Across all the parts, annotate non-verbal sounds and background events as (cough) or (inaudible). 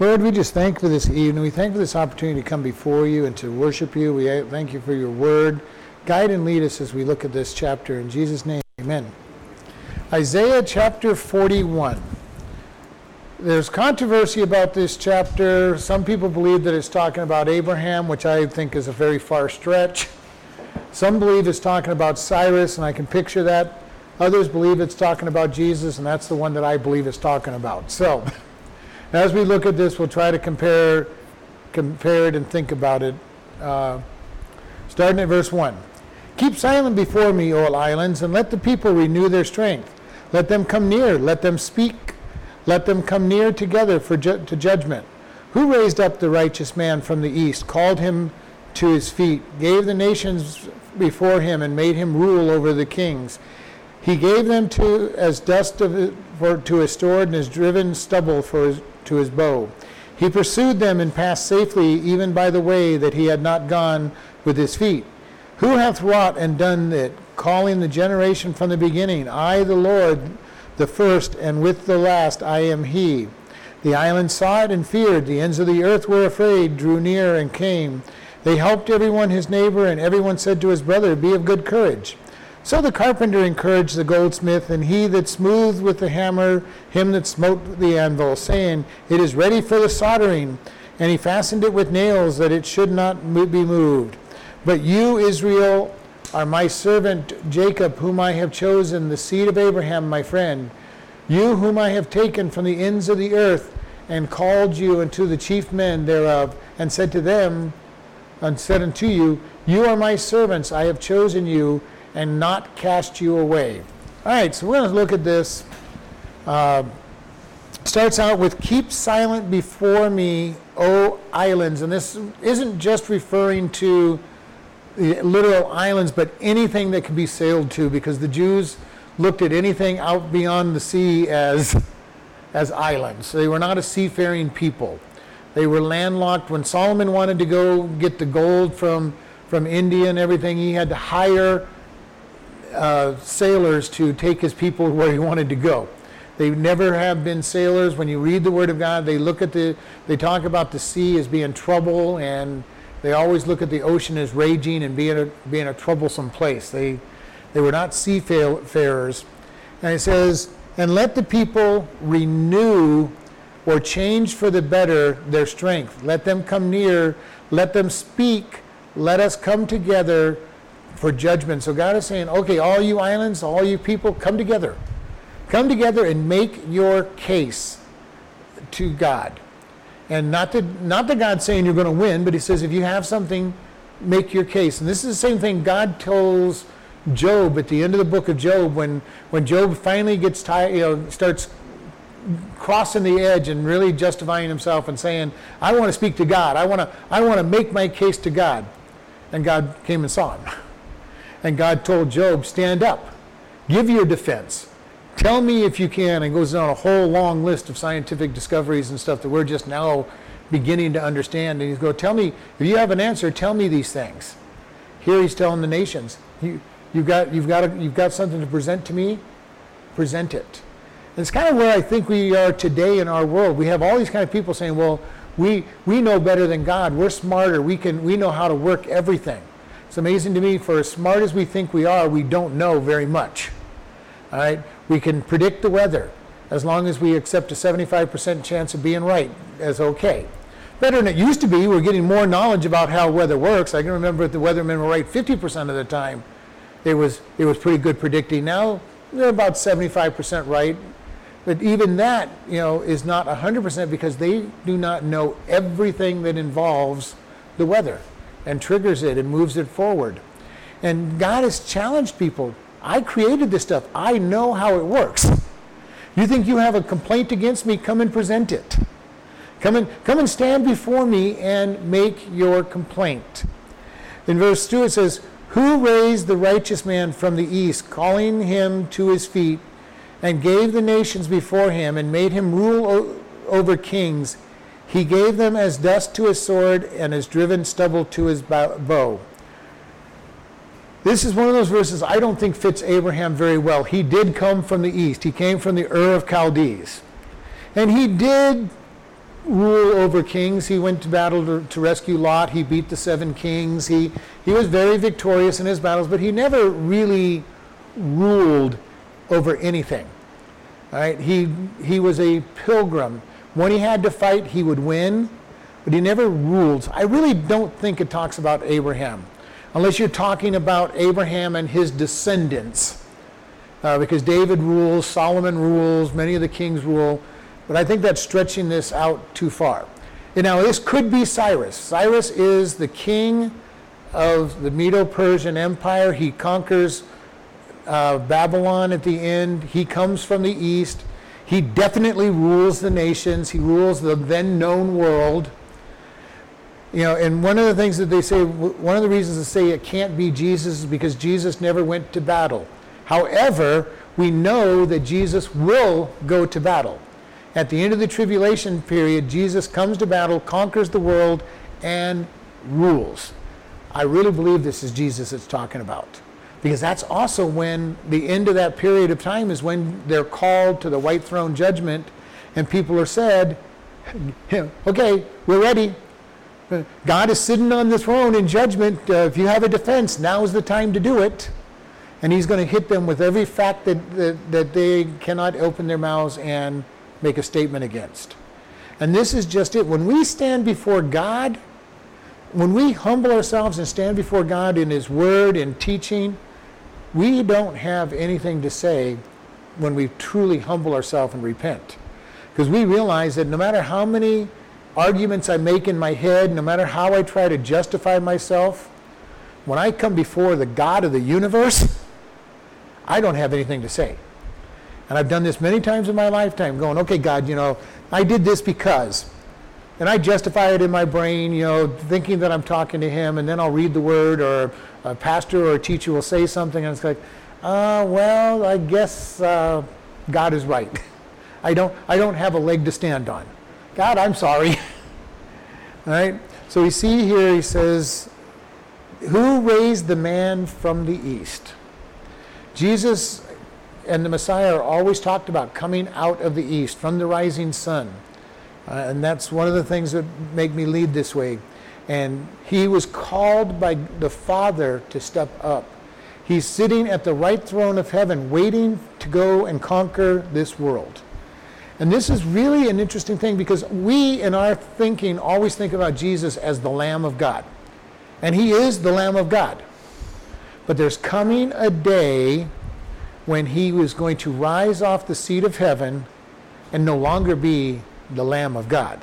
Lord, we just thank for this evening. We thank you for this opportunity to come before you and to worship you. We thank you for your word. Guide and lead us as we look at this chapter. In Jesus' name, amen. Isaiah chapter 41. There's controversy about this chapter. Some people believe that it's talking about Abraham, which I think is a very far stretch. Some believe it's talking about Cyrus, and I can picture that. Others believe it's talking about Jesus, and that's the one that I believe it's talking about. So, (laughs) as we look at this, we'll try to compare, compare it and think about it. Uh, starting at verse 1. Keep silent before me, O islands, and let the people renew their strength. Let them come near, let them speak, let them come near together for ju- to judgment. Who raised up the righteous man from the east, called him to his feet, gave the nations before him, and made him rule over the kings? He gave them to as dust of, for, to his sword, and as driven stubble for his, to his bow. He pursued them and passed safely, even by the way that he had not gone with his feet. Who hath wrought and done it, calling the generation from the beginning? I, the Lord, the first, and with the last I am he. The islands saw it and feared. The ends of the earth were afraid, drew near, and came. They helped everyone his neighbor, and everyone said to his brother, Be of good courage. So the carpenter encouraged the goldsmith, and he that smoothed with the hammer him that smote the anvil, saying, It is ready for the soldering. And he fastened it with nails, that it should not be moved. But you, Israel, are my servant Jacob, whom I have chosen, the seed of Abraham, my friend. You, whom I have taken from the ends of the earth, and called you unto the chief men thereof, and said to them, and said unto you, You are my servants, I have chosen you and not cast you away. All right, so we're going to look at this. Uh, starts out with Keep silent before me, O islands. And this isn't just referring to the literal islands, but anything that can be sailed to, because the Jews looked at anything out beyond the sea as, as islands. They were not a seafaring people. They were landlocked. When Solomon wanted to go get the gold from, from India and everything, he had to hire uh, sailors to take his people where he wanted to go. They never have been sailors. When you read the Word of God, they look at the, they talk about the sea as being trouble, and they always look at the ocean as raging and being a, being a troublesome place. They, they were not seafarers. And it says, and let the people renew or change for the better their strength. Let them come near, let them speak, let us come together for judgment. So God is saying, okay, all you islands, all you people, come together. Come together and make your case to God. And not that, not that God's saying you're going to win, but He says if you have something, make your case. And this is the same thing God tells Job at the end of the book of Job when, when Job finally gets tired, you know, starts crossing the edge and really justifying himself and saying, I want to speak to God. I want to, I want to make my case to God. And God came and saw him. (laughs) And God told Job, Stand up, give your defense. Tell me if you can. And goes on a whole long list of scientific discoveries and stuff that we're just now beginning to understand. And he's going, Tell me, if you have an answer, tell me these things. Here he's telling the nations, you, you've, got, you've, got a, you've got something to present to me, present it. And it's kind of where I think we are today in our world. We have all these kind of people saying, well, we, we know better than God. We're smarter. We, can, we know how to work everything. It's amazing to me, for as smart as we think we are, we don't know very much. All right? We can predict the weather as long as we accept a 75% chance of being right as okay. Better than it used to be. We're getting more knowledge about how weather works. I can remember the weathermen were right 50% of the time. It was, it was pretty good predicting. Now they're about 75% right. But even that, you know, is not 100% because they do not know everything that involves the weather and triggers it and moves it forward. And God has challenged people. I created this stuff. I know how it works. You think you have a complaint against me? Come and present it. Come and, come and stand before me and make your complaint. In verse 2 it says, Who raised the righteous man from the east, calling him to his feet, and gave the nations before him, and made him rule o- over kings? He gave them as dust to his sword and as driven stubble to his bow. This is one of those verses I don't think fits Abraham very well. He did come from the east. He came from the Ur of Chaldees. And he did rule over kings. He went to battle to, to, rescue Lot. He beat the seven kings. He, he was very victorious in his battles, but he never really ruled over anything. All right? He, he was a pilgrim. When he had to fight, he would win, but he never ruled. I really don't think it talks about Abraham, unless you're talking about Abraham and his descendants. Uh, because David rules, Solomon rules, many of the kings rule, but I think that's stretching this out too far. And now, this could be Cyrus. Cyrus is the king of the Medo Persian Empire. He conquers uh, Babylon at the end. He comes from the east. He definitely rules the nations. He rules the then known world. You know, and one of the things that they say, one of the reasons they say it can't be Jesus is because Jesus never went to battle. However, we know that Jesus will go to battle. At the end of the tribulation period, Jesus comes to battle, conquers the world, and rules. I really believe this is Jesus that's talking about because that's also when the end of that period of time is when they're called to the white throne judgment and people are said okay we're ready. God is sitting on the throne in judgment. Uh, if you have a defense now is the time to do it. And he's going to hit them with every fact that, that, that they cannot open their mouths and make a statement against. And this is just it. When we stand before god when we humble ourselves and stand before god in his word and teaching we don't have anything to say when we truly humble ourselves and repent. Because we realize that no matter how many arguments I make in my head, no matter how I try to justify myself, when I come before the God of the universe, (laughs) I don't have anything to say. And I've done this many times in my lifetime, going, okay, God, you know, I did this because. And I justify it in my brain, you know, thinking that I'm talking to Him, and then I'll read the Word or a pastor or a teacher will say something, and it's like, uh, well, I guess uh, God is right. (laughs) I don't, I don't have a leg to stand on. God, I'm sorry. (laughs) All right? So we see here, he says, Who raised the man from the east? Jesus and the Messiah are always talked about coming out of the east, from the rising sun. Uh, and that's one of the things that make me lead this way. And he was called by the Father to step up. He's sitting at the right throne of heaven, waiting to go and conquer this world. And this is really an interesting thing because we, in our thinking, always think about Jesus as the Lamb of God. And he is the Lamb of God. But there's coming a day when he is going to rise off the seat of heaven and no longer be the Lamb of God.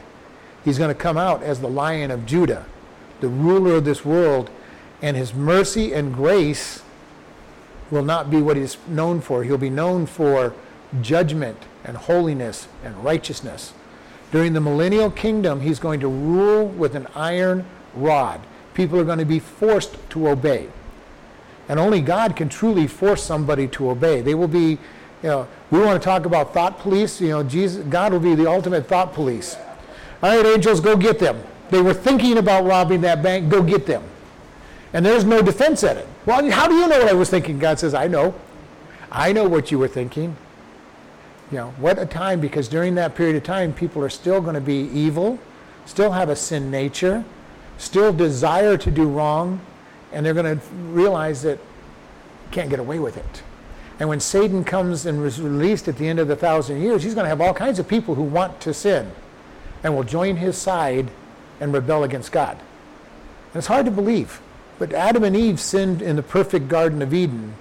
He's going to come out as the Lion of Judah the ruler of this world, and his mercy and grace will not be what he's known for. He'll be known for judgment and holiness and righteousness. During the millennial kingdom, he's going to rule with an iron rod. People are going to be forced to obey. And only God can truly force somebody to obey. They will be, you know, we want to talk about thought police. You know, Jesus, God will be the ultimate thought police. All right, angels, go get them. They were thinking about robbing that bank. Go get them. And there's no defense at it. Well, how do you know what I was thinking? God says, I know. I know what you were thinking. You know, what a time, because during that period of time, people are still going to be evil, still have a sin nature, still desire to do wrong, and they're going to realize that can't get away with it. And when Satan comes and is released at the end of the thousand years, he's going to have all kinds of people who want to sin and will join his side and rebel against God. And it's hard to believe. But Adam and Eve sinned in the perfect Garden of Eden.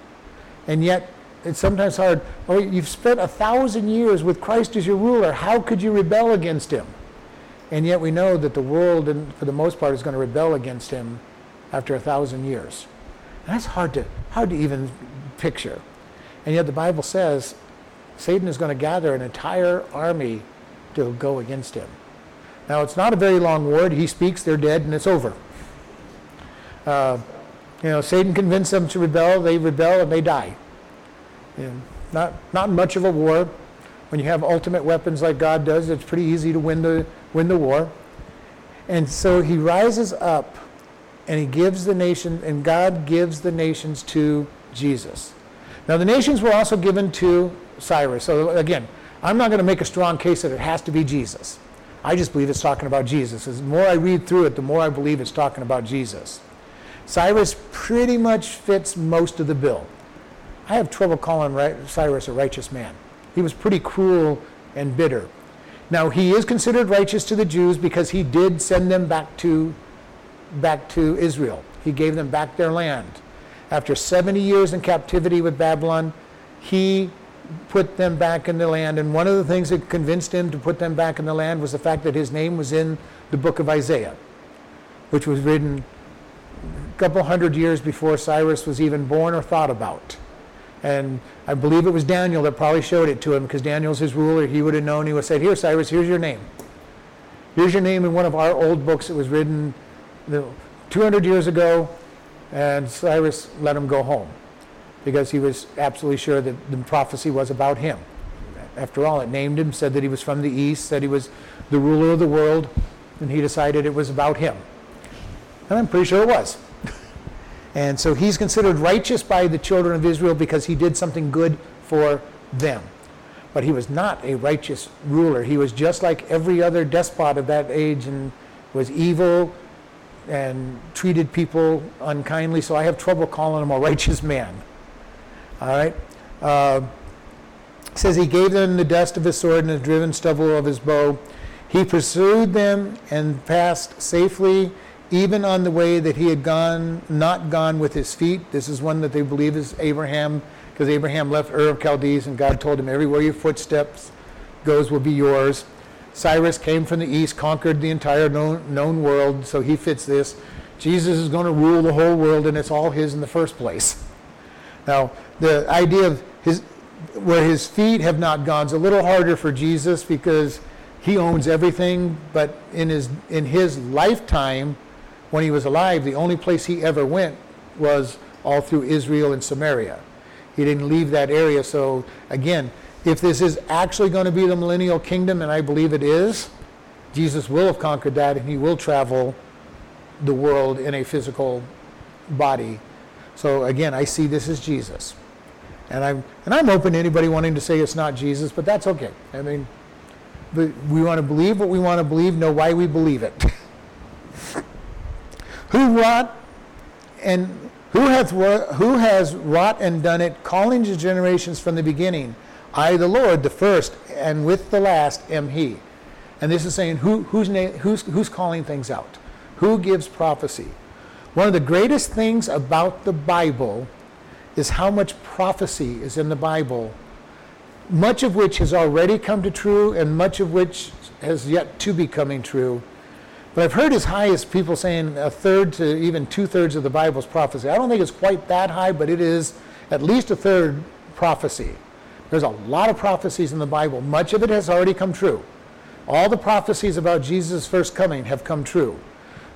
And yet, it's sometimes hard. Oh, you've spent a thousand years with Christ as your ruler. How could you rebel against him? And yet, we know that the world, for the most part, is going to rebel against him after a thousand years. And that's hard to, hard to even picture. And yet, the Bible says Satan is going to gather an entire army to go against him. Now, it's not a very long word. He speaks, they're dead, and it's over. Uh, you know, Satan convinced them to rebel. They rebel and they die. And not, not much of a war. When you have ultimate weapons like God does, it's pretty easy to win the, win the war. And so he rises up and he gives the nation, and God gives the nations to Jesus. Now, the nations were also given to Cyrus. So, again, I'm not going to make a strong case that it has to be Jesus. I just believe it's talking about Jesus. As the more I read through it, the more I believe it's talking about Jesus. Cyrus pretty much fits most of the bill. I have trouble calling Cyrus a righteous man. He was pretty cruel and bitter. Now he is considered righteous to the Jews because he did send them back to back to Israel. He gave them back their land. After 70 years in captivity with Babylon, he put them back in the land. And one of the things that convinced him to put them back in the land was the fact that his name was in the book of Isaiah, which was written a couple hundred years before Cyrus was even born or thought about. And I believe it was Daniel that probably showed it to him because Daniel's his ruler. He would have known. He would have said, Here, Cyrus, here's your name. Here's your name in one of our old books that was written 200 years ago. And Cyrus let him go home because he was absolutely sure that the prophecy was about him. After all, it named him, said that he was from the east, said he was the ruler of the world, and he decided it was about him. And I'm pretty sure it was. (laughs) And so he's considered righteous by the children of Israel because he did something good for them. But he was not a righteous ruler. He was just like every other despot of that age and was evil and treated people unkindly. So I have trouble calling him a righteous man. All right? Uh, says he gave them the dust of his sword and the driven stubble of his bow. He pursued them and passed safely even on the way that he had gone, not gone with his feet. This is one that they believe is Abraham, because Abraham left Ur of Chaldees, and God told him, Everywhere your footsteps goes will be yours. Cyrus came from the east, conquered the entire known, known world, so he fits this. Jesus is going to rule the whole world, and it's all his in the first place. Now, the idea of his, where his feet have not gone is a little harder for Jesus because he owns everything, but in his, in his lifetime, when he was alive, the only place he ever went was all through Israel and Samaria. He didn't leave that area. So, again, if this is actually going to be the millennial kingdom, and I believe it is, Jesus will have conquered that and he will travel the world in a physical body. So, again, I see this as Jesus. And I'm, and I'm open to anybody wanting to say it's not Jesus, but that's okay. I mean, we want to believe what we want to believe, know why we believe it. (laughs) who wrought and who hath who has wrought and done it, calling to generations from the beginning. I, the Lord, the first, and with the last am He. And this is saying who, who's, who's, who's calling things out? Who gives prophecy? One of the greatest things about the Bible is how much prophecy is in the Bible, much of which has already come to true, and much of which has yet to be coming true. But I've heard as high as people saying a third to even two thirds of the Bible's prophecy. I don't think it's quite that high, but it is at least a third prophecy. There's a lot of prophecies in the Bible. Much of it has already come true. All the prophecies about Jesus' first coming have come true.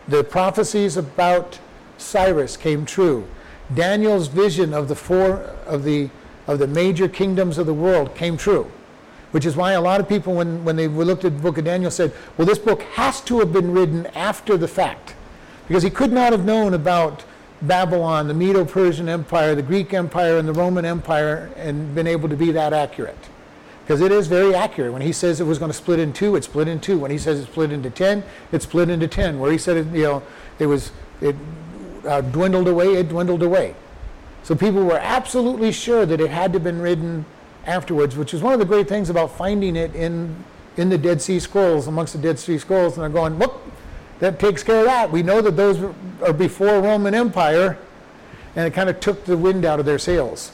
The prophecies about Cyrus came true. Daniel's vision of the four of the of the major kingdoms of the world came true which is why a lot of people, when, when they looked at the book of Daniel, said, well, this book has to have been written after the fact. Because he could not have known about Babylon, the Medo Persian Empire, the Greek Empire, and the Roman Empire and been able to be that accurate. Because it is very accurate. When he says it was going to split in two, it split in two. When he says it split into ten, it split into ten. Where he said it, you know, it was it uh, dwindled away, it dwindled away. So people were absolutely sure that it had to have been written afterwards, which is one of the great things about finding it in, in the Dead Sea Scrolls, amongst the Dead Sea Scrolls, and they're going, look, that takes care of that. We know that those are before Roman Empire, and it kind of took the wind out of their sails.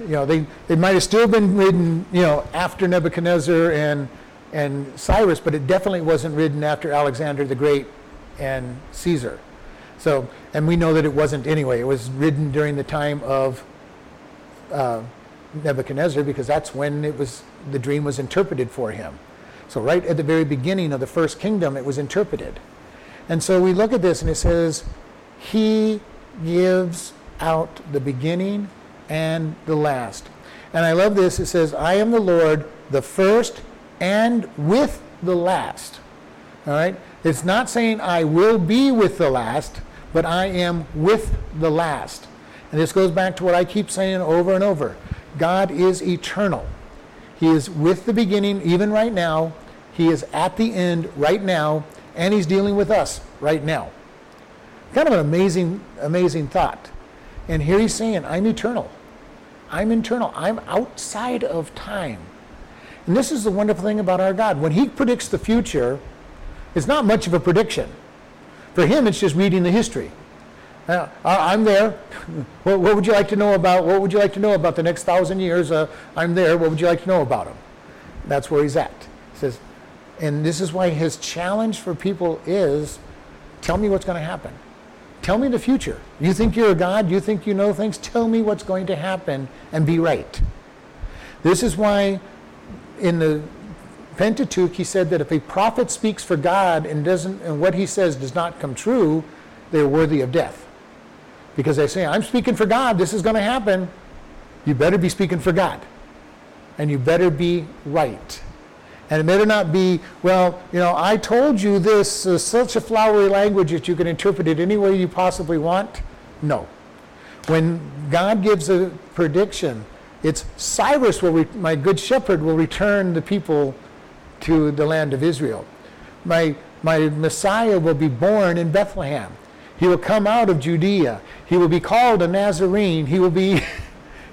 You know, they, they might have still been written, you know, after Nebuchadnezzar and, and Cyrus, but it definitely wasn't written after Alexander the Great and Caesar. So, and we know that it wasn't anyway. It was written during the time of uh, Nebuchadnezzar because that's when it was the dream was interpreted for him. So right at the very beginning of the first kingdom, it was interpreted. And so we look at this and it says, He gives out the beginning and the last. And I love this. It says, I am the Lord, the first and with the last. All right? It's not saying I will be with the last, but I am with the last. And this goes back to what I keep saying over and over. God is eternal. He is with the beginning, even right now. He is at the end right now, and He's dealing with us right now. Kind of an amazing, amazing thought. And here He's saying, I'm eternal. I'm eternal. I'm outside of time. And this is the wonderful thing about our God. When He predicts the future, it's not much of a prediction. For Him, it's just reading the history. Uh, I'm there. (laughs) What, what, would you like to know about? What would you like to know about the next thousand years? Uh, I'm there. What would you like to know about him? That's where he's at. He says, and this is why his challenge for people is, tell me what's going to happen. Tell me the future. You think you're a God? You think you know things? Tell me what's going to happen and be right. This is why in the Pentateuch he said that if a prophet speaks for God and doesn't and what he says does not come true, they're worthy of death because they say, I'm speaking for God, this is going to happen. You better be speaking for God. And you better be right. And it better not be, well, you know, I told you this is such a flowery language that you can interpret it any way you possibly want. No. When God gives a prediction, it's Cyrus will, re- my good shepherd, will return the people to the land of Israel. My, my Messiah will be born in Bethlehem. He will come out of Judea. He will be called a Nazarene. He will be (laughs)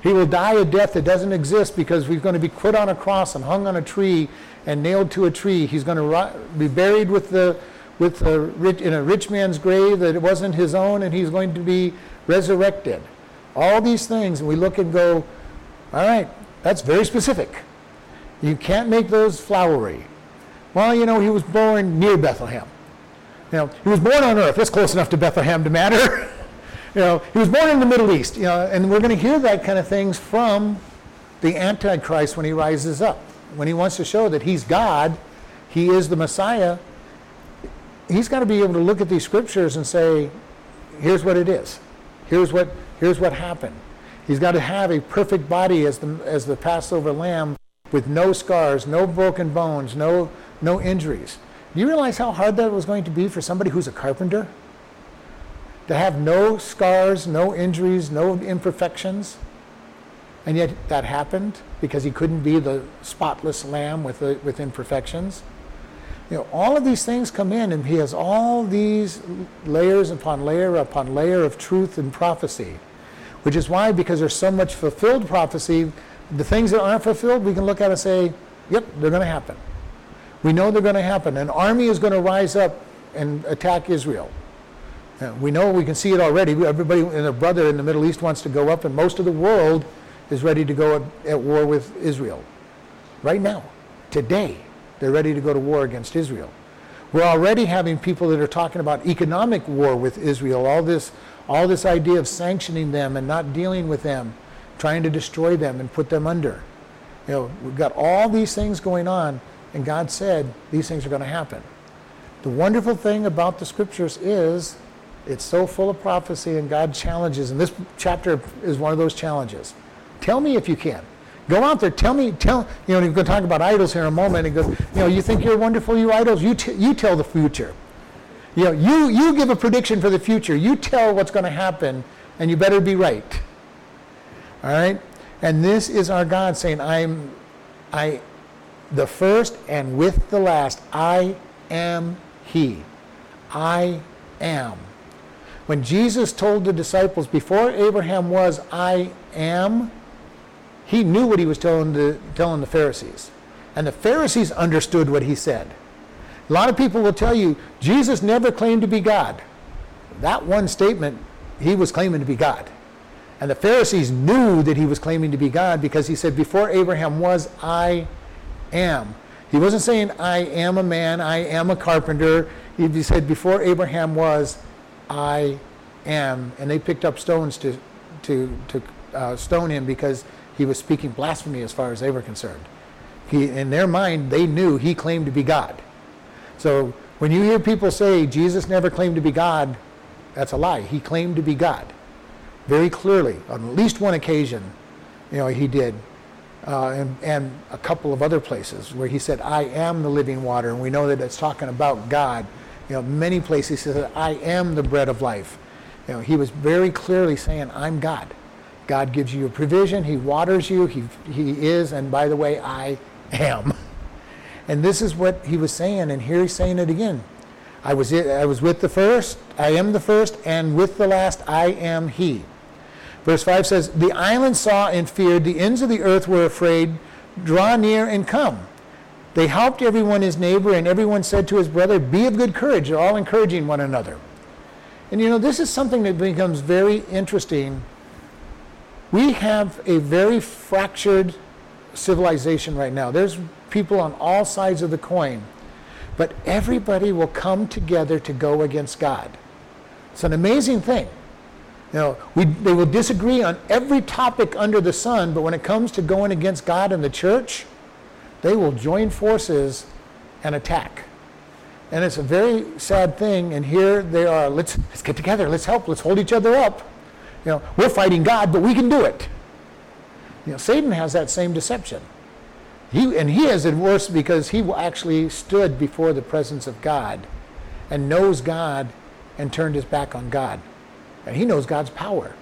he will die a death that doesn't exist because he's going to be put on a cross and hung on a tree and nailed to a tree. He's going to be buried with the with a rich, in a rich man's grave that wasn't his own, and he's going to be resurrected. All these things, and we look and go, all right, that's very specific. You can't make those flowery. Well, you know, he was born near Bethlehem. Know, he was born on earth. That's close enough to Bethlehem to matter. (laughs) you know, he was born in the Middle East. You know, and we're going to hear that kind of things from the Antichrist when he rises up. When he wants to show that he's God, he is the Messiah, he's got to be able to look at these scriptures and say, here's what it is. Here's what, here's what happened. He's got to have a perfect body as the, as the Passover lamb with no scars, no broken bones, no, no injuries. Do you realize how hard that was going to be for somebody who's a carpenter? To have no scars, no injuries, no imperfections. And yet that happened because he couldn't be the spotless lamb with, the, with imperfections. You know, all of these things come in, and he has all these layers upon layer upon layer of truth and prophecy, which is why, because there's so much fulfilled prophecy, the things that aren't fulfilled, we can look at and say, yep, they're going to happen. We know they're going to happen. An army is going to rise up and attack Israel. Uh, we know we can see it already. Everybody and their brother in the Middle East wants to go up, and most of the world is ready to go at, at war with Israel. Right now, today, they're ready to go to war against Israel. We're already having people that are talking about economic war with Israel, all this, all this idea of sanctioning them and not dealing with them, trying to destroy them and put them under. You know, we've got all these things going on and God said these things are going to happen. The wonderful thing about the scriptures is it's so full of prophecy and God challenges, and this chapter is one of those challenges. Tell me if you can. Go out there, tell me, tell, you know, you're going to talk about idols here in a moment, and go, you know, you think you're wonderful, you idols, you, t- you tell the future. You know, you, you give a prediction for the future. You tell what's going to happen, and you better be right. All right? And this is our God saying, I'm, I, the first and with the last. I am He. I am. When Jesus told the disciples, before Abraham was, I am, he knew what he was telling the, telling the Pharisees. And the Pharisees understood what he said. A lot of people will tell you, Jesus never claimed to be God. That one statement, he was claiming to be God. And the Pharisees knew that he was claiming to be God because he said, Before Abraham was, I am. He wasn't saying, I am a man, I am a carpenter. He said, before Abraham was, I am. And they picked up stones to, to, to uh, stone him because he was speaking blasphemy as far as they were concerned. He, in their mind, they knew he claimed to be God. So when you hear people say Jesus never claimed to be God, that's a lie. He claimed to be God. Very clearly, on at least one occasion, you know, he did uh, and, and, a couple of other places where he said, I am the living water. And we know that it's talking about God. You know, many places he said, I am the bread of life. You know, he was very clearly saying, I'm God. God gives you a provision. He waters you. He, he is, and by the way, I am. (laughs) And this is what he was saying, and here he's saying it again. I was, I was with the first, I am the first, and with the last, I am he. Verse 5 says, The island saw and feared, the ends of the earth were afraid, draw near and come. They helped everyone his neighbor, and everyone said to his brother, Be of good courage. They're all encouraging one another. And you know, this is something that becomes very interesting. We have a very fractured civilization right now. There's people on all sides of the coin, but everybody will come together to go against God. It's an amazing thing. You know, we, they will disagree on every topic under the sun, but when it comes to going against God and the church, they will join forces and attack. And it's a very sad thing. And here they are. Let's, let's get together. Let's help. Let's hold each other up. You know, we're fighting God, but we can do it. You know, Satan has that same deception. He, and he has it worse because he actually stood before the presence of God and knows God and turned his back on God. And he knows God's power.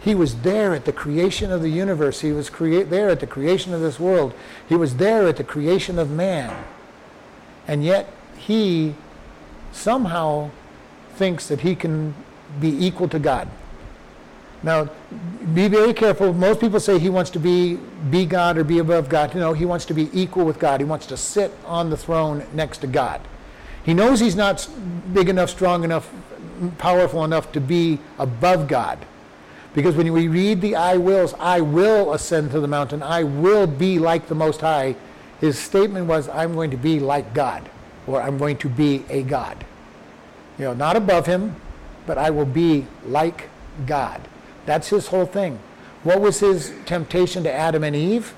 He was there at the creation of the universe. He was crea- there at the creation of this world. He was there at the creation of man. And yet he somehow thinks that he can be equal to God. Now, be very careful. Most people say he wants to be, be God or be above God. No, he wants to be equal with God. He wants to sit on the throne next to God. He knows he's not big enough, strong enough, powerful enough to be above God. Because when we read the I wills, I will ascend to the mountain, I will be like the Most High, his statement was, I'm going to be like God, or I'm going to be a God. You know, not above him, but I will be like God. That's his whole thing. What was his temptation to Adam and Eve?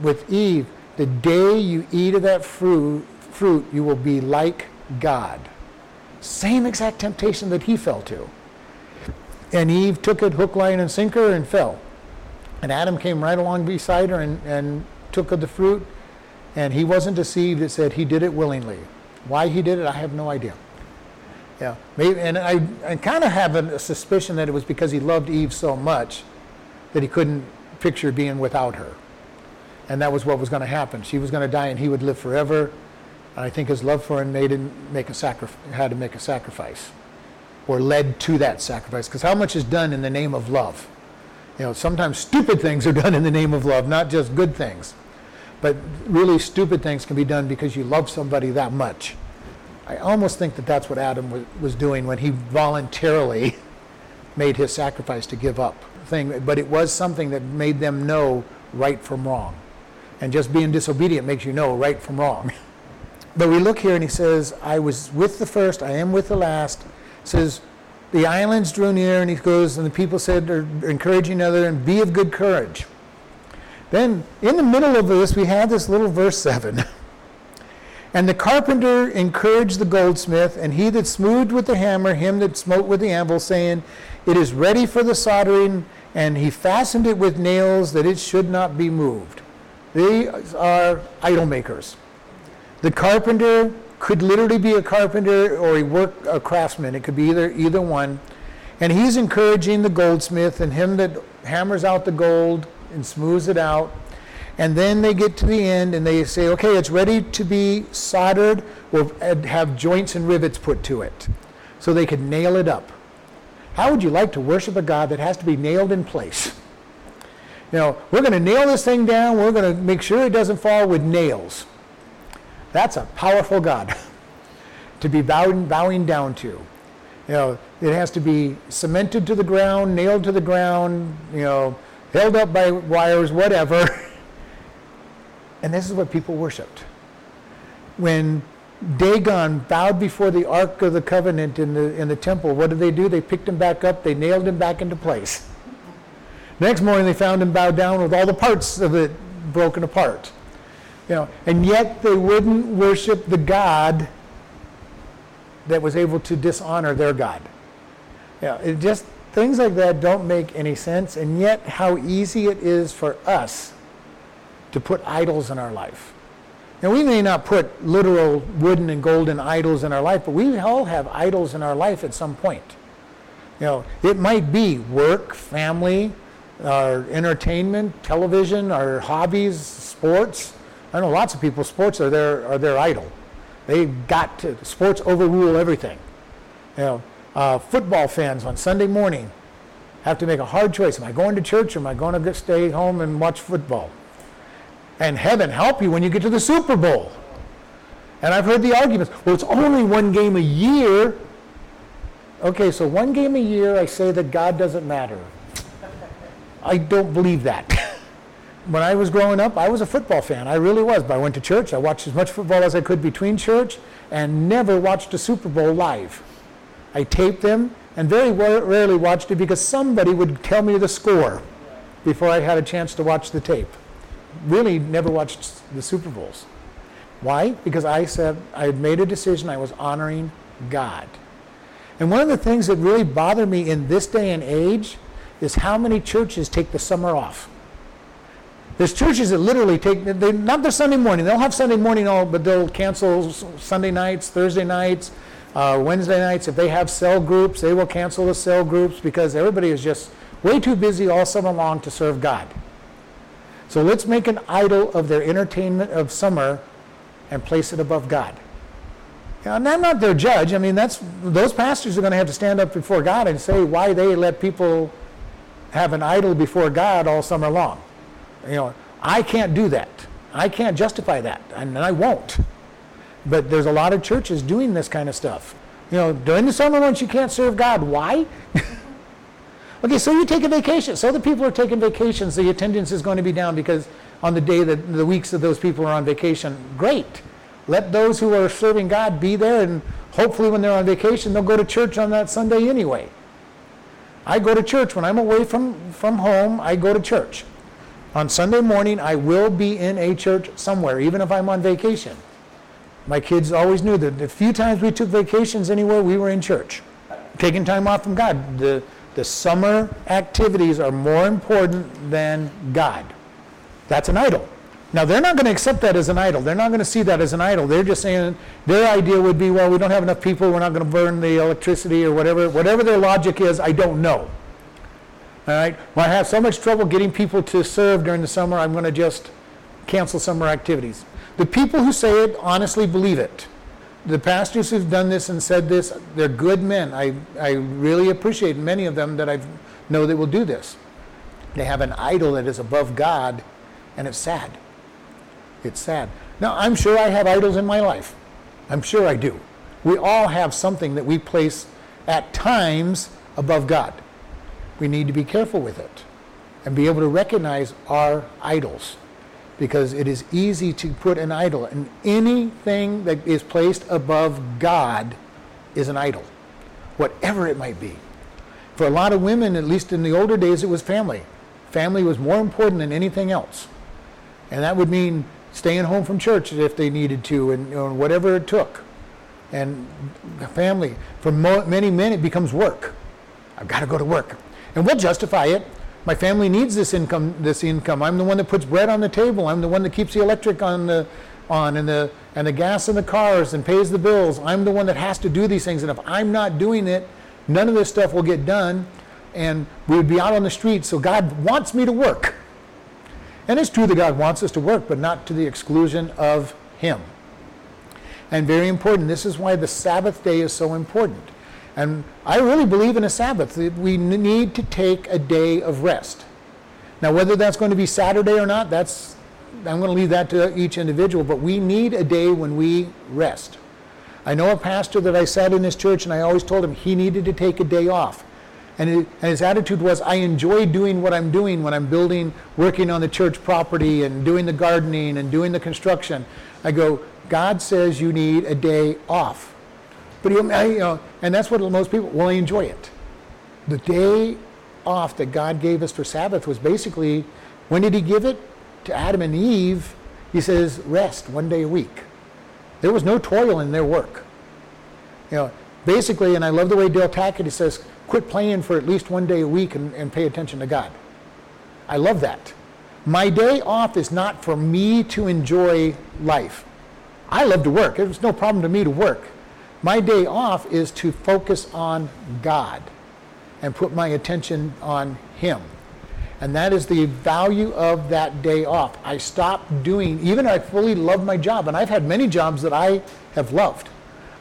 With Eve, the day you eat of that fruit, fruit, you will be like God. Same exact temptation that he fell to. And Eve took it hook, line, and sinker and fell. And Adam came right along beside her and, and took of the fruit. And he wasn't deceived. It said he did it willingly. Why he did it, I have no idea. Yeah, maybe, and I, I kind of have a, suspicion that it was because he loved Eve so much that he couldn't picture being without her. And that was what was going to happen. She was going to die and he would live forever. And I think his love for her made him make a sacrifice, had to make a sacrifice or led to that sacrifice. Because how much is done in the name of love? You know, sometimes stupid things are done in the name of love, not just good things. But really stupid things can be done because you love somebody that much. I almost think that that's what Adam was, was doing when he voluntarily (laughs) made his sacrifice to give up thing. But it was something that made them know right from wrong. And just being disobedient makes you know right from wrong. (laughs) But we look here and he says, I was with the first, I am with the last. It says, the islands drew near and he goes, and the people said, are encouraging other, and be of good courage. Then in the middle of this, we have this little verse 7. (laughs) And the carpenter encouraged the goldsmith, and he that smoothed with the hammer, him that smote with the anvil, saying, It is ready for the soldering, and he fastened it with nails that it should not be moved. They are idol makers. The carpenter could literally be a carpenter or a work a craftsman. It could be either either one. And he's encouraging the goldsmith and him that hammers out the gold and smooths it out and then they get to the end and they say, okay, it's ready to be soldered. We'll have joints and rivets put to it so they can nail it up. How would you like to worship a God that has to be nailed in place? (laughs) You know, we're going to nail this thing down. We're going to make sure it doesn't fall with nails. That's a powerful God to be bowing, bowing down to. You know, it has to be cemented to the ground, nailed to the ground, you know, held up by wires, whatever. (laughs) And this is what people worshiped. When Dagon bowed before the Ark of the Covenant in the, in the temple, what did they do? They picked him back up, they nailed him back into place. (laughs) Next morning, they found him bowed down with all the parts of it broken apart. You know, and yet they wouldn't worship the God that was able to dishonor their God. Yeah, it just things like that don't make any sense, and yet how easy it is for us to put idols in our life. Now, we may not put literal wooden and golden idols in our life, but we all have idols in our life at some point. You know, it might be work, family, our entertainment, television, our hobbies, sports, I know lots of people, sports are their, are their idol. They've got to, sports overrule everything. You know, uh, football fans on Sunday morning have to make a hard choice. Am I going to church or am I going to stay home and watch football? And heaven help you when you get to the Super Bowl. And I've heard the arguments, well, it's only one game a year. Okay, so one game a year, I say that God doesn't matter. I don't believe that. When I was growing up, I was a football fan. I really was. But I went to church. I watched as much football as I could between church and never watched a Super Bowl live. I taped them and very rarely watched it because somebody would tell me the score before I had a chance to watch the tape. Really never watched the Super Bowls. Why? Because I said I had made a decision, I was honoring God. And one of the things that really bother me in this day and age is how many churches take the summer off. There's churches that literally take, they, not their Sunday morning, they'll have Sunday morning, all, but they'll cancel Sunday nights, Thursday nights, uh, Wednesday nights. If they have cell groups, they will cancel the cell groups because everybody is just way too busy all summer long to serve God. So let's make an idol of their entertainment of summer and place it above God. and I'm not their judge. I mean, that's those pastors are going to have to stand up before God and say why they let people have an idol before God all summer long. You know, I can't do that. I can't justify that, and I won't. But there's a lot of churches doing this kind of stuff. You know, during the summer months you can't serve God. Why? (laughs) okay, so you take a vacation. So the people are taking vacations. The attendance is going to be down because on the day that the weeks that those people are on vacation. Great. Let those who are serving God be there, and hopefully, when they're on vacation, they'll go to church on that Sunday anyway. I go to church when I'm away from, from home, I go to church. On Sunday morning, I will be in a church somewhere, even if I'm on vacation. My kids always knew that the few times we took vacations anywhere, we were in church, taking time off from God. The, the summer activities are more important than God. That's an idol. Now, they're not going to accept that as an idol. They're not going to see that as an idol. They're just saying their idea would be, well, we don't have enough people. We're not going to burn the electricity or whatever. Whatever their logic is, I don't know. All right? When I have so much trouble getting people to serve during the summer, I'm going to just cancel summer activities. The people who say it honestly believe it. The pastors who've done this and said this, they're good men. I, I really appreciate many of them that I know that will do this. They have an idol that is above God and it's sad. It's sad. Now, I'm sure I have idols in my life. I'm sure I do. We all have something that we place at times above God. We need to be careful with it and be able to recognize our idols because it is easy to put an idol and anything that is placed above God is an idol, whatever it might be. For a lot of women, at least in the older days, it was family. Family was more important than anything else. And that would mean staying home from church if they needed to and you know, whatever it took. And family, for mo- many men, it becomes work. I've got to go to work. And we'll justify it. My family needs this income. This income. I'm the one that puts bread on the table. I'm the one that keeps the electric on the on and the and the gas in the cars and pays the bills. I'm the one that has to do these things. And if I'm not doing it, none of this stuff will get done, and we would be out on the street. So God wants me to work. And it's true that God wants us to work, but not to the exclusion of Him. And very important, this is why the Sabbath day is so important. And I really believe in a Sabbath. We need to take a day of rest. Now, whether that's going to be Saturday or not, that's I'm going to leave that to each individual, but we need a day when we rest. I know a pastor that I sat in his church, and I always told him he needed to take a day off. And, it, and his attitude was, I enjoy doing what I'm doing when I'm building, working on the church property and doing the gardening and doing the construction. I go, God says you need a day off. But you know, and that's what most people, well, I enjoy it. The day off that God gave us for Sabbath was basically, when did he give it? To Adam and Eve, he says, rest one day a week. There was no toil in their work. You know, basically, and I love the way Del Tackett he says, quit playing for at least one day a week and, and pay attention to God. I love that. My day off is not for me to enjoy life. I love to work. It's no problem to me to work. My day off is to focus on God and put my attention on Him. And that is the value of that day off. I stopped doing, even I fully love my job, and I've had many jobs that I have loved.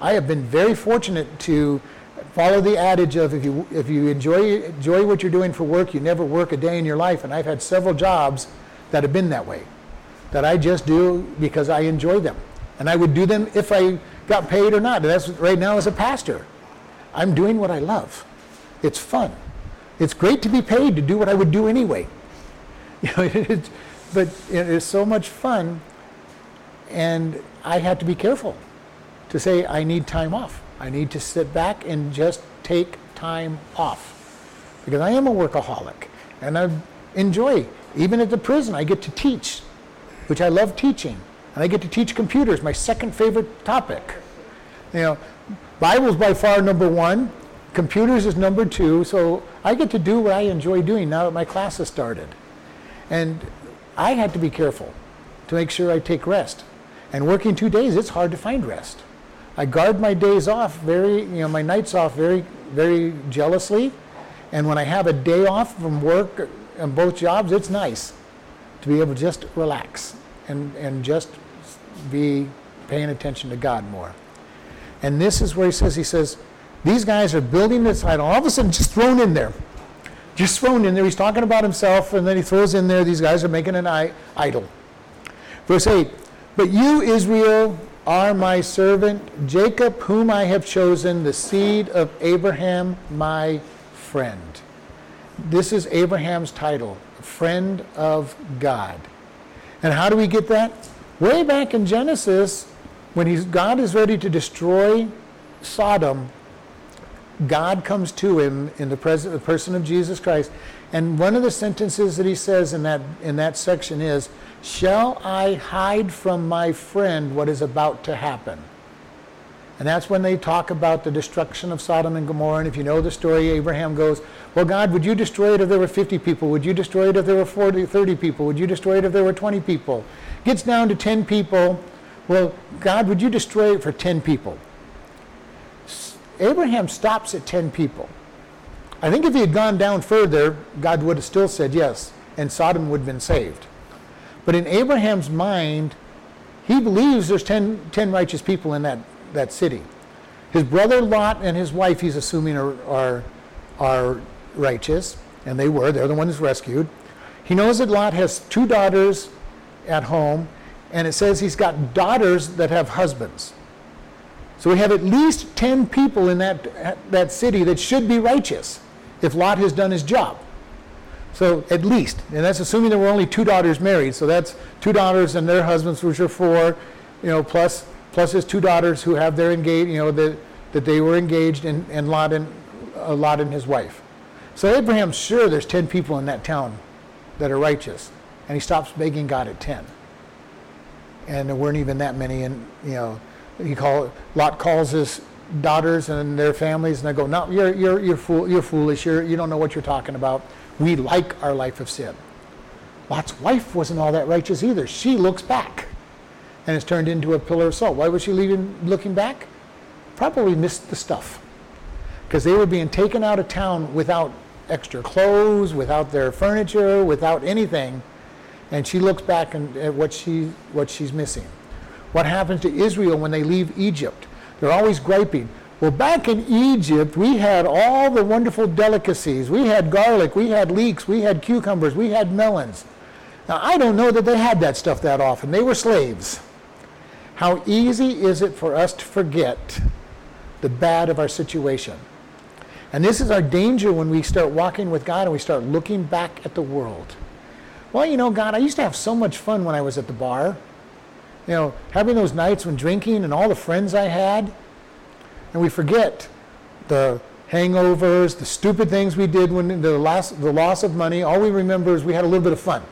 I have been very fortunate to follow the adage of if you, if you enjoy, enjoy what you're doing for work, you never work a day in your life. And I've had several jobs that have been that way, that I just do because I enjoy them. And I would do them if I got paid or not. That's right now as a pastor. I'm doing what I love. It's fun. It's great to be paid to do what I would do anyway. (laughs) You know, it, but it is so much fun, and I had to be careful to say I need time off. I need to sit back and just take time off because I am a workaholic, and I enjoy. Even at the prison, I get to teach, which I love teaching, and I get to teach computers, my second favorite topic. You know, Bible's by far number one. Computers is number two, so I get to do what I enjoy doing now that my class has started. And I had to be careful to make sure I take rest. And working two days, it's hard to find rest. I guard my days off very, you know, my nights off very, very jealously. And when I have a day off from work and both jobs, it's nice to be able to just relax and, and just be paying attention to God more. And this is where he says, he says, these guys are building this idol. All of a sudden, just thrown in there. Just thrown in there. He's talking about himself, and then he throws in there, these guys are making an idol. Verse 8 But you, Israel, are my servant, Jacob, whom I have chosen, the seed of Abraham, my friend. This is Abraham's title, friend of God. And how do we get that? Way back in Genesis, when God is ready to destroy Sodom, God comes to him in the, pres- the person of Jesus Christ. And one of the sentences that he says in that, in that section is, Shall I hide from my friend what is about to happen? And that's when they talk about the destruction of Sodom and Gomorrah. And if you know the story, Abraham goes, Well, God, would you destroy it if there were 50 people? Would you destroy it if there were 40, 30 people? Would you destroy it if there were 20 people? Gets down to 10 people. Well, God, would you destroy it for 10 people? Abraham stops at 10 people. I think if he had gone down further, God would have still said yes, and Sodom would have been saved. But in Abraham's mind, he believes there's 10, 10 righteous people in that, that city. His brother Lot and his wife, he's assuming, are, are, are righteous, and they were. They're the ones rescued. He knows that Lot has two daughters at home, and it says he's got daughters that have husbands. So we have at least 10 people in that, that city that should be righteous if Lot has done his job. So at least, and that's assuming there were only two daughters married. So that's two daughters and their husbands, which are four, you know, plus plus his two daughters who have their engaged, you know, that that they were engaged, and, and Lot and uh, Lot and his wife. So Abraham's sure there's ten people in that town that are righteous, and he stops begging God at ten. And there weren't even that many, and you know, he call Lot calls his daughters and their families, and they go, "No, you're you're you're fool, you're foolish. You're you don't know what you're talking about. We like our life of sin." Lot's wife wasn't all that righteous either. She looks back, and it's turned into a pillar of salt. Why was she leaving, looking back? Probably missed the stuff, because they were being taken out of town without extra clothes, without their furniture, without anything, and she looks back and at what she what she's missing. What happens to Israel when they leave Egypt? They're always griping. Well, back in Egypt, we had all the wonderful delicacies. We had garlic, we had leeks, we had cucumbers, we had melons. Now, I don't know that they had that stuff that often. They were slaves. How easy is it for us to forget the bad of our situation? And this is our danger when we start walking with God and we start looking back at the world. Well, you know, God, I used to have so much fun when I was at the bar you know, having those nights when drinking and all the friends I had, and we forget the hangovers, the stupid things we did when the loss, the loss of money. All we remember is we had a little bit of fun.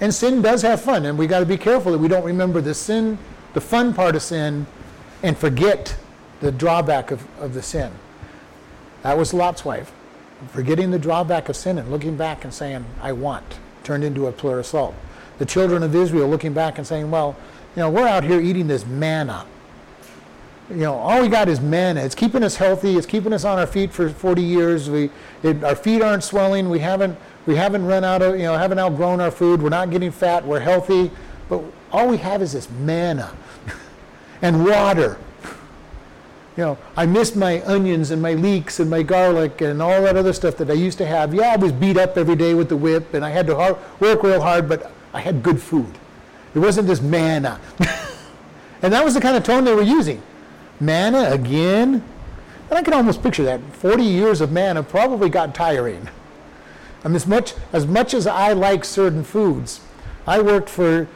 And sin does have fun, and we got to be careful that we don't remember the sin, the fun part of sin, and forget the drawback of, of the sin. That was Lot's wife. Forgetting the drawback of sin and looking back and saying, I want, turned into a of salt. The children of Israel looking back and saying, well, you know, we're out here eating this manna. You know, all we got is manna. It's keeping us healthy. It's keeping us on our feet for 40 years. We, it, our feet aren't swelling. We haven't, we haven't run out of, you know, haven't outgrown our food. We're not getting fat. We're healthy. But all we have is this manna (laughs) and water. You know, I missed my onions and my leeks and my garlic and all that other stuff that I used to have. Yeah, I was beat up every day with the whip and I had to hard, work real hard, but I had good food. It wasn't this manna. (laughs) and that was the kind of tone they were using. Manna again? And I can almost picture that. 40 years of manna probably got tiring. I mean, as much as, much as I like certain foods, I worked for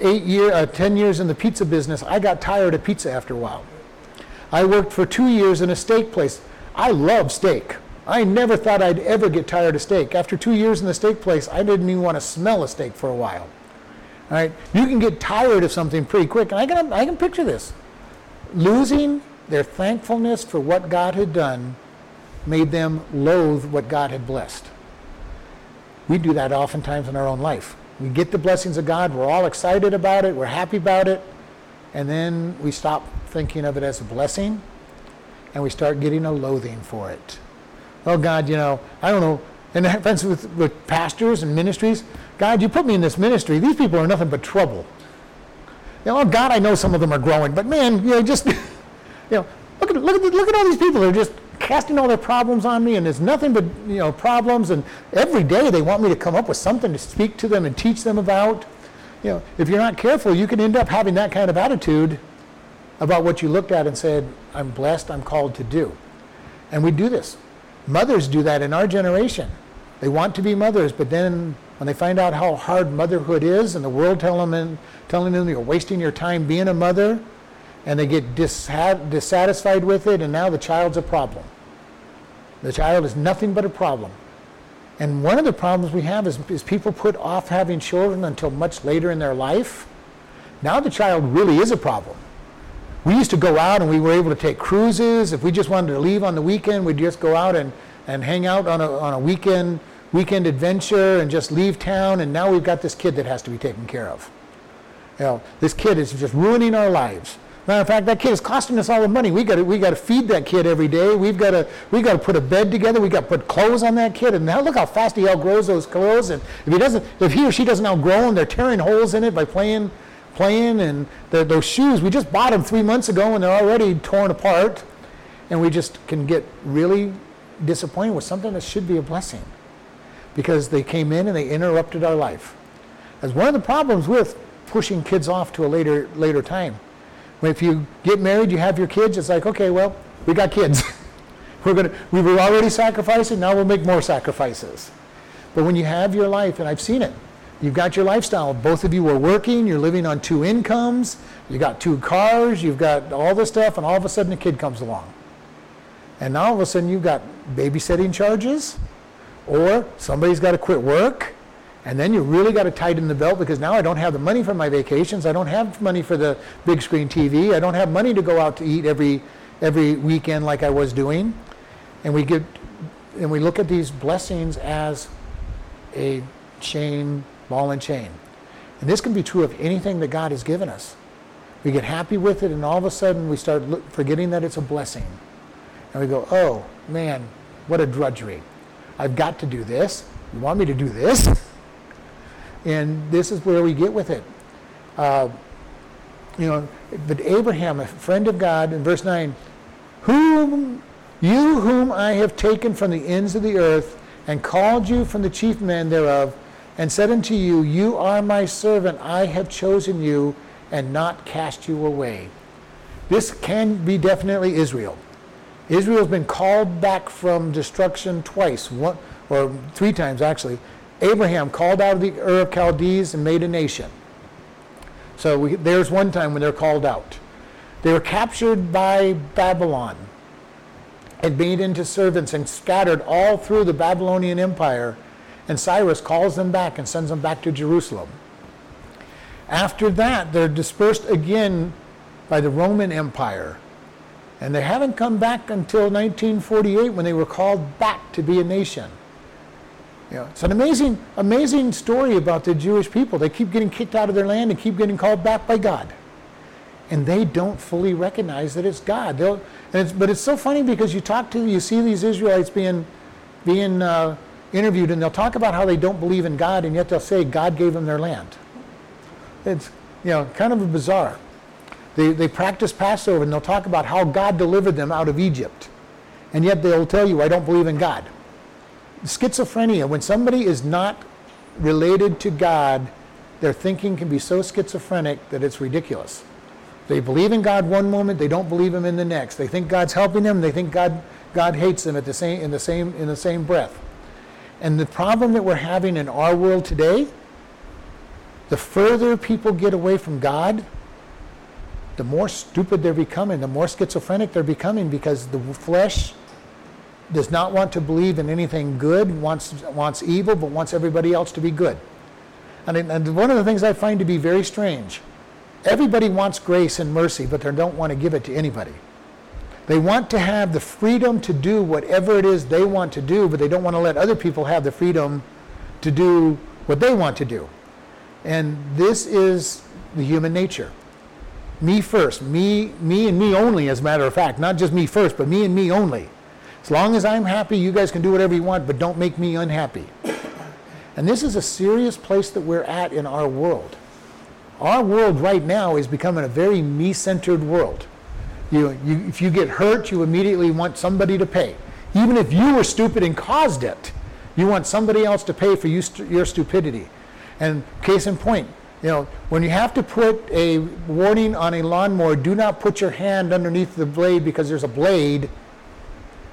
eight year, uh, 10 years in the pizza business. I got tired of pizza after a while. I worked for two years in a steak place. I love steak. I never thought I'd ever get tired of steak. After two years in the steak place, I didn't even want to smell a steak for a while. All right, you can get tired of something pretty quick, and I can I can picture this. Losing their thankfulness for what God had done made them loathe what God had blessed. We do that oftentimes in our own life. We get the blessings of God, we're all excited about it, we're happy about it, and then we stop thinking of it as a blessing and we start getting a loathing for it. Oh God, you know, I don't know. And friends with, with pastors and ministries, God, you put me in this ministry. These people are nothing but trouble. You know, oh God, I know some of them are growing, but man, you know, just (laughs) you know, look at look at look at all these people. They're just casting all their problems on me, and there's nothing but you know problems. And every day they want me to come up with something to speak to them and teach them about. You know, if you're not careful, you can end up having that kind of attitude about what you looked at and said, "I'm blessed. I'm called to do." And we do this. Mothers do that in our generation. They want to be mothers, but then when they find out how hard motherhood is, and the world telling them, telling them you're wasting your time being a mother, and they get dissatisfied with it, and now the child's a problem. The child is nothing but a problem. And one of the problems we have is, is people put off having children until much later in their life. Now the child really is a problem. We used to go out and we were able to take cruises. If we just wanted to leave on the weekend, we'd just go out and, and hang out on a, on a weekend, weekend adventure and just leave town. And now we've got this kid that has to be taken care of. You know, this kid is just ruining our lives. Matter of fact, that kid is costing us all the money. We got to we got to feed that kid every day. We've got to we got to put a bed together. We got to put clothes on that kid. And now look how fast he outgrows those clothes. And if he doesn't, if he or she doesn't outgrow them, they're tearing holes in it by playing playing. And the, those shoes we just bought them three months ago, and they're already torn apart. And we just can get really disappointed with something that should be a blessing because they came in and they interrupted our life. As one of the problems with pushing kids off to a later later time if you get married, you have your kids, it's like, okay, well, we got kids. (laughs) we're gonna, we were already sacrificing, now we'll make more sacrifices. But when you have your life, and I've seen it, you've got your lifestyle. Both of you are working, you're living on two incomes, you got two cars, you've got all this stuff, and all of a sudden a kid comes along. And now all of a sudden you've got babysitting charges, or somebody's got to quit work, and then you really got to tighten the belt because now I don't have the money for my vacations. I don't have money for the big screen TV. I don't have money to go out to eat every every weekend like I was doing. And we get and we look at these blessings as a chain, ball and chain. And this can be true of anything that God has given us. We get happy with it, and all of a sudden we start forgetting that it's a blessing. And we go, oh, man, what a drudgery. I've got to do this. You want me to do this? And this is where we get with it. Uh, you know, but Abraham, a friend of God, in verse 9, whom you whom I have taken from the ends of the earth and called you from the chief men thereof, and said unto you, You are my servant, I have chosen you, and not cast you away. This can be definitely Israel. Israel's been called back from destruction twice, one, or three times actually, Abraham called out of the Ur of Chaldees and made a nation. So we, there's one time when they're called out. They were captured by Babylon and made into servants and scattered all through the Babylonian Empire. And Cyrus calls them back and sends them back to Jerusalem. After that, they're dispersed again by the Roman Empire. And they haven't come back until 1948 when they were called back to be a nation. Know, it's an amazing, amazing story about the Jewish people. They keep getting kicked out of their land and keep getting called back by God. And they don't fully recognize that it's God. It's, but it's so funny because you talk to, you see these Israelites being, being uh, interviewed and they'll talk about how they don't believe in God and yet they'll say God gave them their land. It's you know kind of bizarre. They, they practice Passover and they'll talk about how God delivered them out of Egypt. And yet they'll tell you, I don't believe in God. Schizophrenia, when somebody is not related to God, their thinking can be so schizophrenic that it's ridiculous. They believe in God one moment, they don't believe him in the next. They think God's helping them, they think God, God hates them at the same, in, the same, in the same breath. And the problem that we're having in our world today, the further people get away from God, the more stupid they're becoming, the more schizophrenic they're becoming because the flesh does not want to believe in anything good, wants, wants evil, but wants everybody else to be good. And, and one of the things I find to be very strange everybody wants grace and mercy, but they don't want to give it to anybody. They want to have the freedom to do whatever it is they want to do, but they don't want to let other people have the freedom to do what they want to do. And this is the human nature. Me first, me, me and me only, as a matter of fact. Not just me first, but me and me only. As long as I'm happy, you guys can do whatever you want, but don't make me unhappy. And this is a serious place that we're at in our world. Our world right now is becoming a very me centered world. You, you, if you get hurt, you immediately want somebody to pay. Even if you were stupid and caused it, you want somebody else to pay for you st- your stupidity. And case in point, you know, when you have to put a warning on a lawnmower, do not put your hand underneath the blade because there's a blade.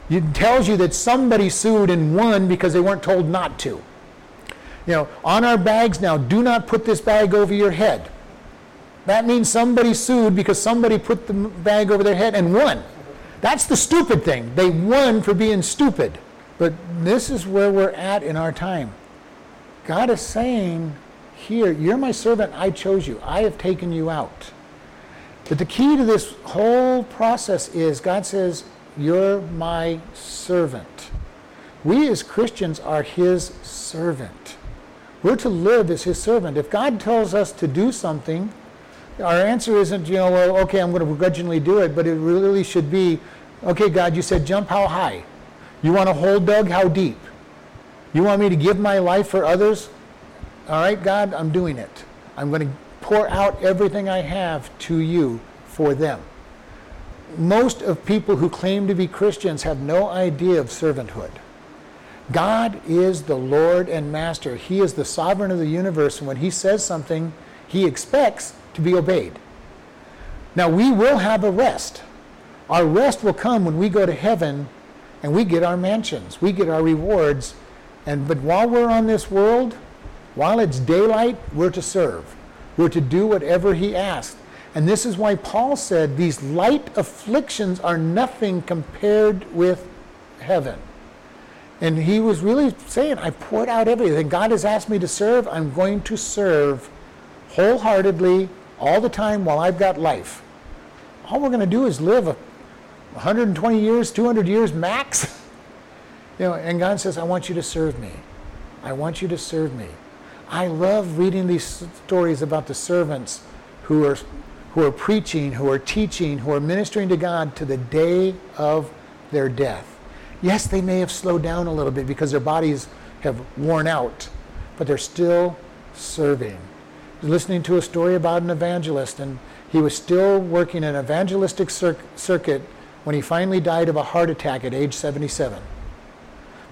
It tells you that somebody sued and won because they weren't told not to. You know, on our bags now, do not put this bag over your head. That means somebody sued because somebody put the bag over their head and won. That's the stupid thing. They won for being stupid. But this is where we're at in our time. God is saying here, you're my servant, I chose you, I have taken you out. But the key to this whole process is God says, You're my servant. We as Christians are his servant. We're to live as his servant. If God tells us to do something, our answer isn't, you know, well, okay, I'm going to begrudgingly do it, but it really should be, okay, God, you said jump how high? You want to hold Doug how deep? You want me to give my life for others? All right, God, I'm doing it. I'm going to pour out everything I have to you for them. Most of people who claim to be Christians have no idea of servanthood. God is the Lord and Master. He is the sovereign of the universe, and when He says something, He expects to be obeyed. Now, we will have a rest. Our rest will come when we go to heaven and we get our mansions, we get our rewards. And but while we're on this world, while it's daylight, we're to serve. We're to do whatever he asked. And this is why Paul said these light afflictions are nothing compared with heaven. And he was really saying, I poured out everything. God has asked me to serve. I'm going to serve wholeheartedly all the time while I've got life. All we're going to do is live 120 years, 200 years max. (laughs) you know, and God says, I want you to serve me. I want you to serve me. I love reading these stories about the servants who are, who are preaching, who are teaching, who are ministering to God to the day of their death. Yes, they may have slowed down a little bit because their bodies have worn out, but they're still serving. Listening to a story about an evangelist, and he was still working an evangelistic cir- circuit when he finally died of a heart attack at age 77.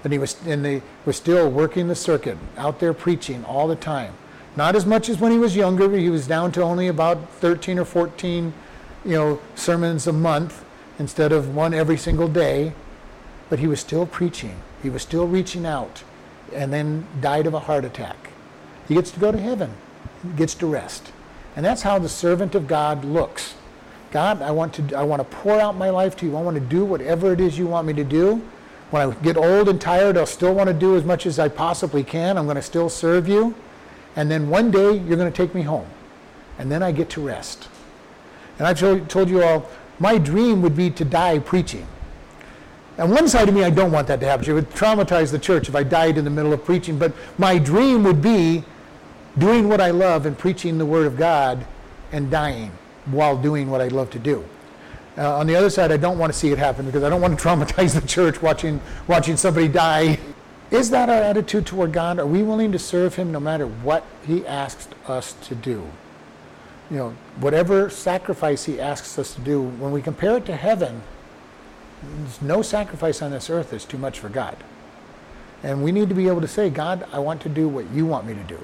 And he was, and they was still working the circuit, out there preaching all the time. Not as much as when he was younger. He was down to only about 13 or 14, you know, sermons a month instead of one every single day but he was still preaching. He was still reaching out and then died of a heart attack. He gets to go to heaven, he gets to rest. And that's how the servant of God looks. God, I want to I want to pour out my life to you. I want to do whatever it is you want me to do. When I get old and tired, I'll still want to do as much as I possibly can. I'm going to still serve you. And then one day you're going to take me home. And then I get to rest. And I've told you all, my dream would be to die preaching. On one side of me, I don't want that to happen. It would traumatize the church if I died in the middle of preaching. But my dream would be doing what I love and preaching the Word of God and dying while doing what I love to do. Uh, on the other side, I don't want to see it happen because I don't want to (laughs) traumatize the church watching, watching somebody die. Is that our attitude toward God? Are we willing to serve Him no matter what He asks us to do? You know, whatever sacrifice He asks us to do, when we compare it to heaven, there's no sacrifice on this earth is too much for God. And we need to be able to say, God, I want to do what you want me to do.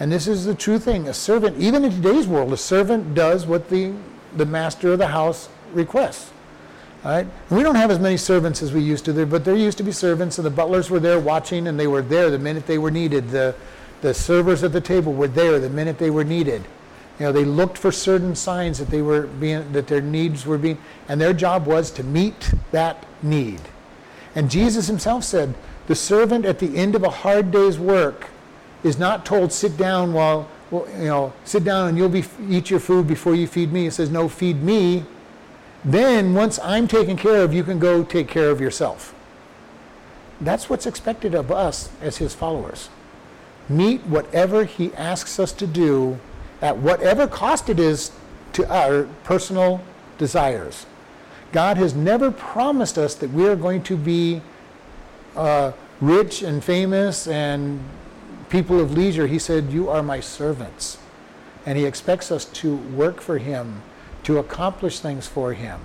And this is the true thing. A servant, even in today's world, a servant does what the, the master of the house requests. Right? We don't have as many servants as we used to, but there used to be servants, and the butlers were there watching, and they were there the minute they were needed. The, the servers at the table were there the minute they were needed. You know, they looked for certain signs that they were being, that their needs were being, and their job was to meet that need. And Jesus himself said, the servant at the end of a hard day's work is not told, sit down while, you know, sit down and you'll be, eat your food before you feed me. He says, no, feed me. Then once I'm taken care of, you can go take care of yourself. That's what's expected of us as his followers. Meet whatever he asks us to do at whatever cost it is to our personal desires. God has never promised us that we are going to be uh, rich and famous and people of leisure. He said, You are my servants. And he expects us to work for him, to accomplish things for him.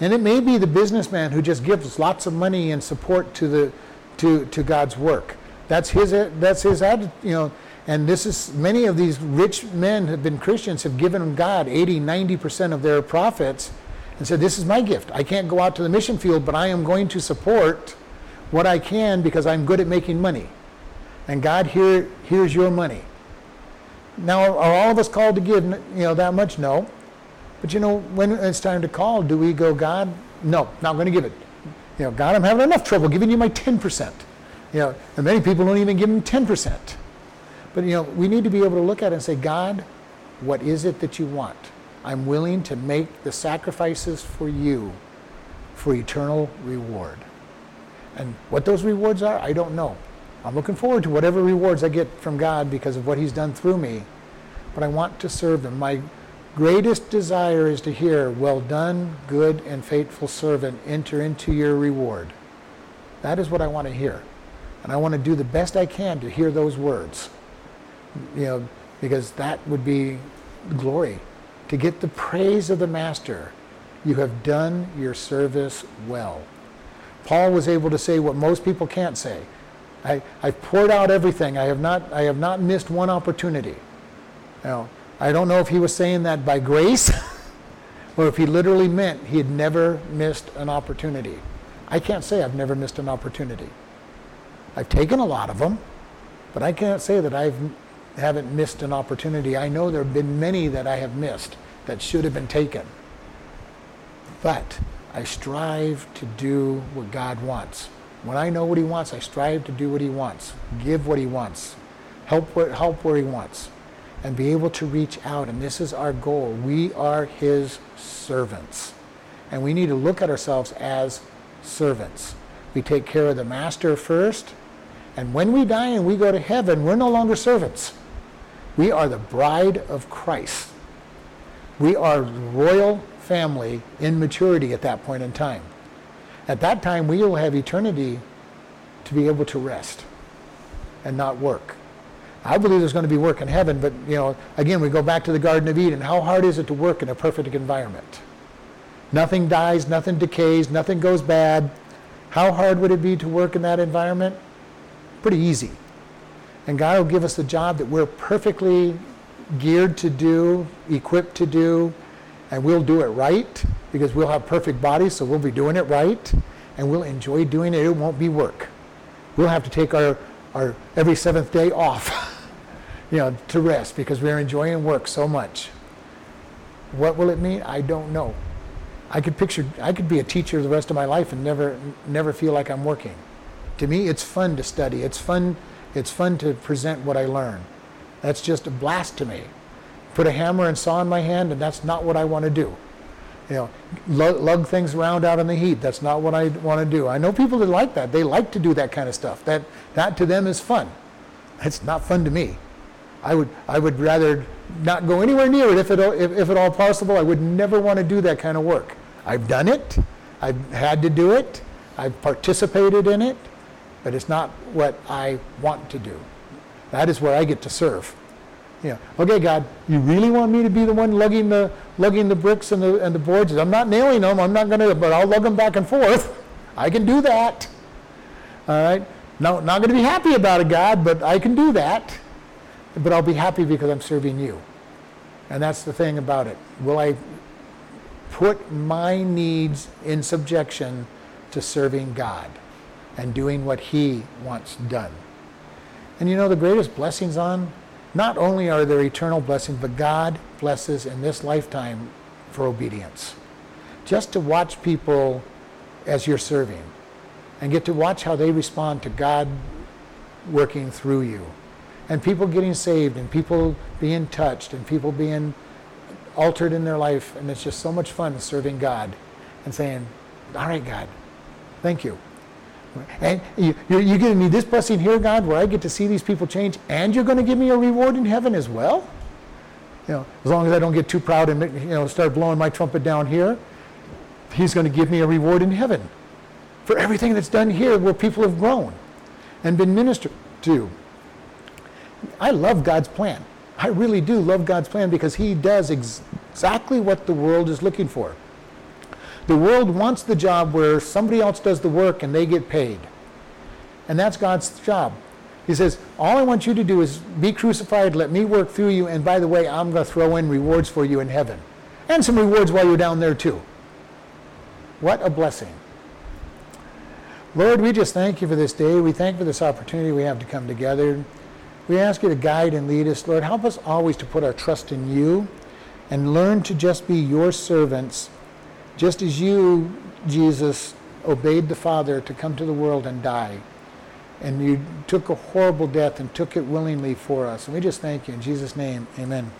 And it may be the businessman who just gives lots of money and support to the to, to God's work. That's his that's his attitude, you know. And this is many of these rich men have been Christians have given God 80, 90% of their profits and said, This is my gift. I can't go out to the mission field, but I am going to support what I can because I'm good at making money. And God, here, here's your money. Now, are all of us called to give, you know, that much? No. But you know, when it's time to call, do we go, God, no, not going to give it. You know, God, I'm having enough trouble giving you my 10%. You know, and many people don't even give him 10%. But you know, we need to be able to look at it and say, God, what is it that you want? I'm willing to make the sacrifices for you for eternal reward. And what those rewards are, I don't know. I'm looking forward to whatever rewards I get from God because of what He's done through me. But I want to serve Him. My greatest desire is to hear, Well done, good and faithful servant, enter into your reward. That is what I want to hear. And I want to do the best I can to hear those words. You know, because that would be glory. To get the praise of the Master. You have done your service well. Paul was able to say what most people can't say. I, I've poured out everything. I have not, I have not missed one opportunity. Now, I don't know if he was saying that by grace (laughs) or if he literally meant he had never missed an opportunity. I can't say I've never missed an opportunity. I've taken a lot of them, but I can't say that I haven't missed an opportunity. I know there have been many that I have missed that should have been taken. But I strive to do what God wants. When I know what He wants, I strive to do what He wants, give what He wants, help where, help where He wants, and be able to reach out. And this is our goal. We are His servants. And we need to look at ourselves as servants. We take care of the Master first, and when we die and we go to heaven, we're no longer servants. We are the bride of Christ. We are royal family in maturity at that point in time. At that time, we will have eternity to be able to rest and not work. I believe there's going to be work in heaven, but you know, again, we go back to the Garden of Eden. How hard is it to work in a perfect environment? Nothing dies, nothing decays, nothing goes bad. How hard would it be to work in that environment? Pretty easy. And God will give us the job that we're perfectly geared to do, equipped to do, and we'll do it right because we'll have perfect bodies, so we'll be doing it right, and we'll enjoy doing it. It won't be work. We'll have to take our, our every seventh day off, (laughs) you know, to rest because we're enjoying work so much. What will it mean? I don't know. I could picture I could be a teacher the rest of my life and never never feel like I'm working. To me, it's fun to study. It's fun. It's fun to present what I learn. That's just a blast to me put a hammer and saw in my hand, and that's not what I want to do. You know, lug, things around out in the heat. That's not what I want to do. I know people that like that. They like to do that kind of stuff. That that to them is fun. It's not fun to me. I would I would rather not go anywhere near it if it if, if at all possible. I would never want to do that kind of work. I've done it. I've had to do it. I've participated in it, but it's not what I want to do. That is where I get to serve. Yeah. Okay, God, you really want me to be the one lugging the lugging the bricks and the and the boards? I'm not nailing them. I'm not gonna, but I'll lug them back and forth. I can do that. All right. No, not going to be happy about it, God, but I can do that. But I'll be happy because I'm serving you. And that's the thing about it. Will I put my needs in subjection to serving God and doing what He wants done? And you know, the greatest blessings on, not only are there eternal blessings, but God blesses in this lifetime for obedience. Just to watch people as you're serving and get to watch how they respond to God working through you. And people getting saved and people being touched and people being altered in their life. And it's just so much fun serving God and saying, All right, God, thank you. And you, you're, you're giving me this blessing here, God, where I get to see these people change, and you're going to give me a reward in heaven as well? You know, as long as I don't get too proud and you know start blowing my trumpet down here, He's going to give me a reward in heaven for everything that's done here where people have grown and been ministered to. I love God's plan. I really do love God's plan because He does ex- exactly what the world is looking for. The world wants the job where somebody else does the work and they get paid. And that's God's job. He says, All I want you to do is be crucified, let me work through you, and by the way, I'm going to throw in rewards for you in heaven. And some rewards while you're down there, too. What a blessing. Lord, we just thank you for this day. We thank you for this opportunity we have to come together. We ask you to guide and lead us. Lord, help us always to put our trust in you and learn to just be your servants, just as you, Jesus, obeyed the Father to come to the world and die. And you took a horrible death and took it willingly for us. And we just thank you. In Jesus' name, amen.